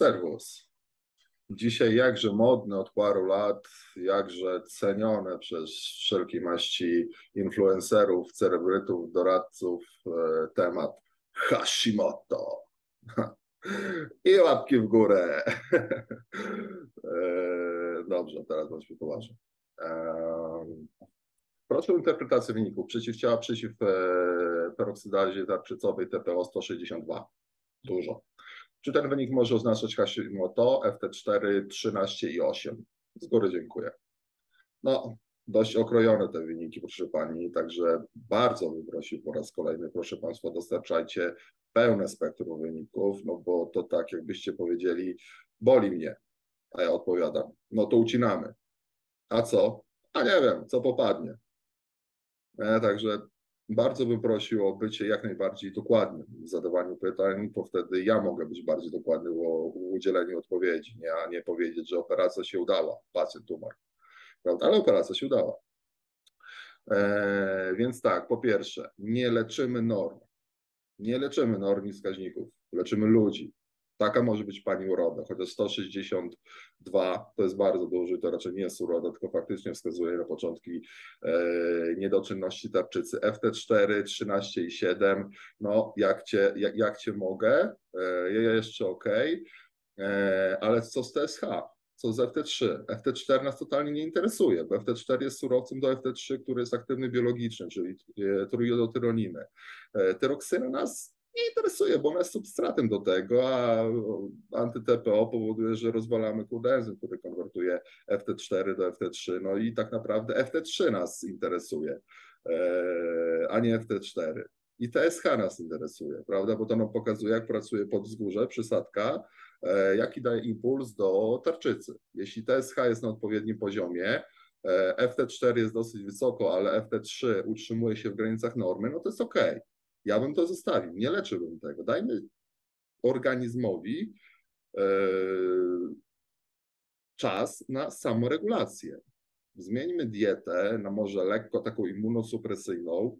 Serwus. Dzisiaj jakże modny od paru lat, jakże cenione przez wszelkie maści influencerów, celebrytów, doradców e, temat Hashimoto. I łapki w górę. E, dobrze, teraz bądźmy poważni. E, proszę o interpretację wyników. Przeciwciała przeciw peroksydazie tarczycowej TPO 162. Dużo. Czy ten wynik może oznaczać Hashimoto, FT4, 13 i 8? Z góry dziękuję. No, dość okrojone te wyniki, proszę Pani, także bardzo bym prosił po raz kolejny, proszę Państwa, dostarczajcie pełne spektrum wyników, no bo to tak jakbyście powiedzieli, boli mnie, a ja odpowiadam, no to ucinamy. A co? A nie wiem, co popadnie. E, także bardzo bym prosił o bycie jak najbardziej dokładnym w zadawaniu pytań, bo wtedy ja mogę być bardziej dokładny w udzieleniu odpowiedzi, nie, a nie powiedzieć, że operacja się udała, pacjent umarł. Prawda? Ale operacja się udała. E, więc tak, po pierwsze, nie leczymy norm. Nie leczymy norm i wskaźników, leczymy ludzi. Taka może być pani uroda, chociaż 162 to jest bardzo duży, to raczej nie jest uroda, tylko faktycznie wskazuje na początki e, niedoczynności tarczycy. FT4, 13 i 7, no jak cię, jak, jak cię mogę, e, ja jeszcze ok, e, ale co z TSH? co z FT3. FT4 nas totalnie nie interesuje, bo FT4 jest surowcem do FT3, który jest aktywny biologicznie, czyli e, trójjodotyroniny. E, Tyroksyna nas interesuje, bo ona jest substratem do tego, a anty-TPO powoduje, że rozwalamy kudenzym, który konwertuje FT4 do FT3. No i tak naprawdę FT3 nas interesuje, e, a nie FT4. I TSH nas interesuje, prawda? Bo to nam pokazuje, jak pracuje podwzgórze, przysadka, e, jaki daje impuls do tarczycy. Jeśli TSH jest na odpowiednim poziomie, e, FT4 jest dosyć wysoko, ale FT3 utrzymuje się w granicach normy, no to jest ok. Ja bym to zostawił, nie leczyłbym tego. Dajmy organizmowi e, czas na samoregulację. Zmieńmy dietę na może lekko taką immunosupresyjną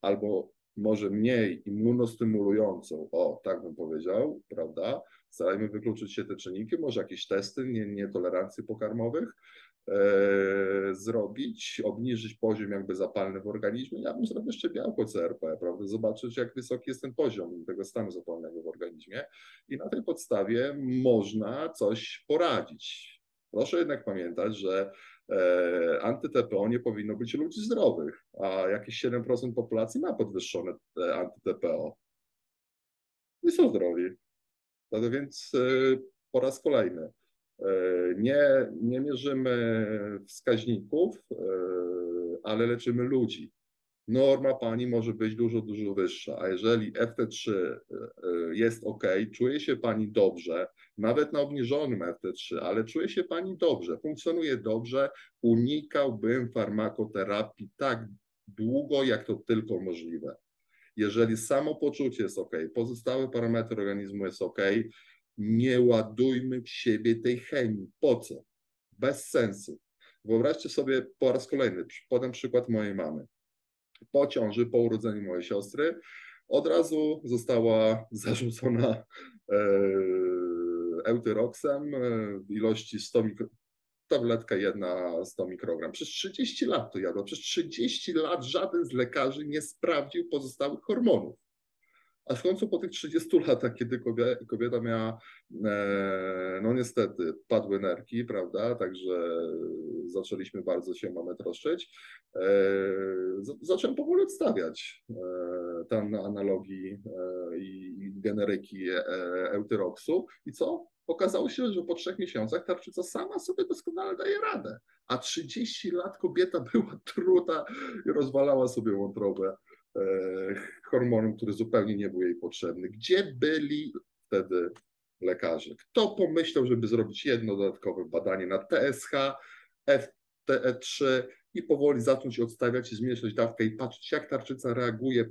albo może mniej immunostymulującą, o, tak bym powiedział, prawda? Starajmy wykluczyć się te czynniki, może jakieś testy nietolerancji pokarmowych, e, zrobić, obniżyć poziom jakby zapalny w organizmie. Ja bym zrobił jeszcze białko CRP, prawda? Zobaczyć, jak wysoki jest ten poziom tego stanu zapalnego w organizmie i na tej podstawie można coś poradzić. Proszę jednak pamiętać, że anty-TPO nie powinno być ludzi zdrowych, a jakieś 7% populacji ma podwyższone e, anty-TPO. I są zdrowi. No więc e, po raz kolejny e, nie, nie mierzymy wskaźników, e, ale leczymy ludzi norma pani może być dużo, dużo wyższa, a jeżeli FT3 e, e, jest ok, czuje się pani dobrze, nawet na obniżonym FT3, ale czuje się pani dobrze, funkcjonuje dobrze, unikałbym farmakoterapii tak długo, jak to tylko możliwe. Jeżeli samopoczucie jest ok, pozostałe parametry organizmu jest ok, nie ładujmy w siebie tej chemii. Po co? Bez sensu. Wyobraźcie sobie po raz kolejny, podam przykład mojej mamy po ciąży, po urodzeniu mojej siostry, od razu została zarzucona e, eutyroksem e, w ilości 100 mikro, tabletka jedna 100 mikrogram. Przez 30 lat to jadła. Przez 30 lat żaden z lekarzy nie sprawdził pozostałych hormonów. A w końcu po tych 30 latach, kiedy kobieta miała, e, no niestety, padły nerki, prawda, także zaczęliśmy bardzo się mamy troszczyć, e, zacząłem powoli odstawiać e, tam analogii i generyki eutyroksu i co? Okazało się, że po trzech miesiącach tarczyca sama sobie doskonale daje radę, a 30 lat kobieta była truta i rozwalała sobie wątrobę. E, hormonem, który zupełnie nie był jej potrzebny. Gdzie byli wtedy lekarze? Kto pomyślał, żeby zrobić jedno dodatkowe badanie na TSH, FTE3 i powoli zacząć odstawiać i zmniejszać dawkę i patrzeć, jak tarczyca reaguje,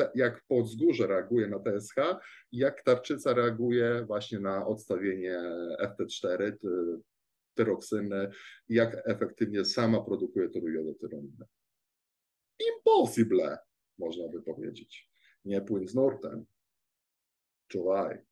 e, jak podzgórze reaguje na TSH i jak tarczyca reaguje właśnie na odstawienie FT4, tyroksyny jak efektywnie sama produkuje tyriodotyroninę. Impossible! Można by powiedzieć. Nie płyn z nurtem. Czuwaj.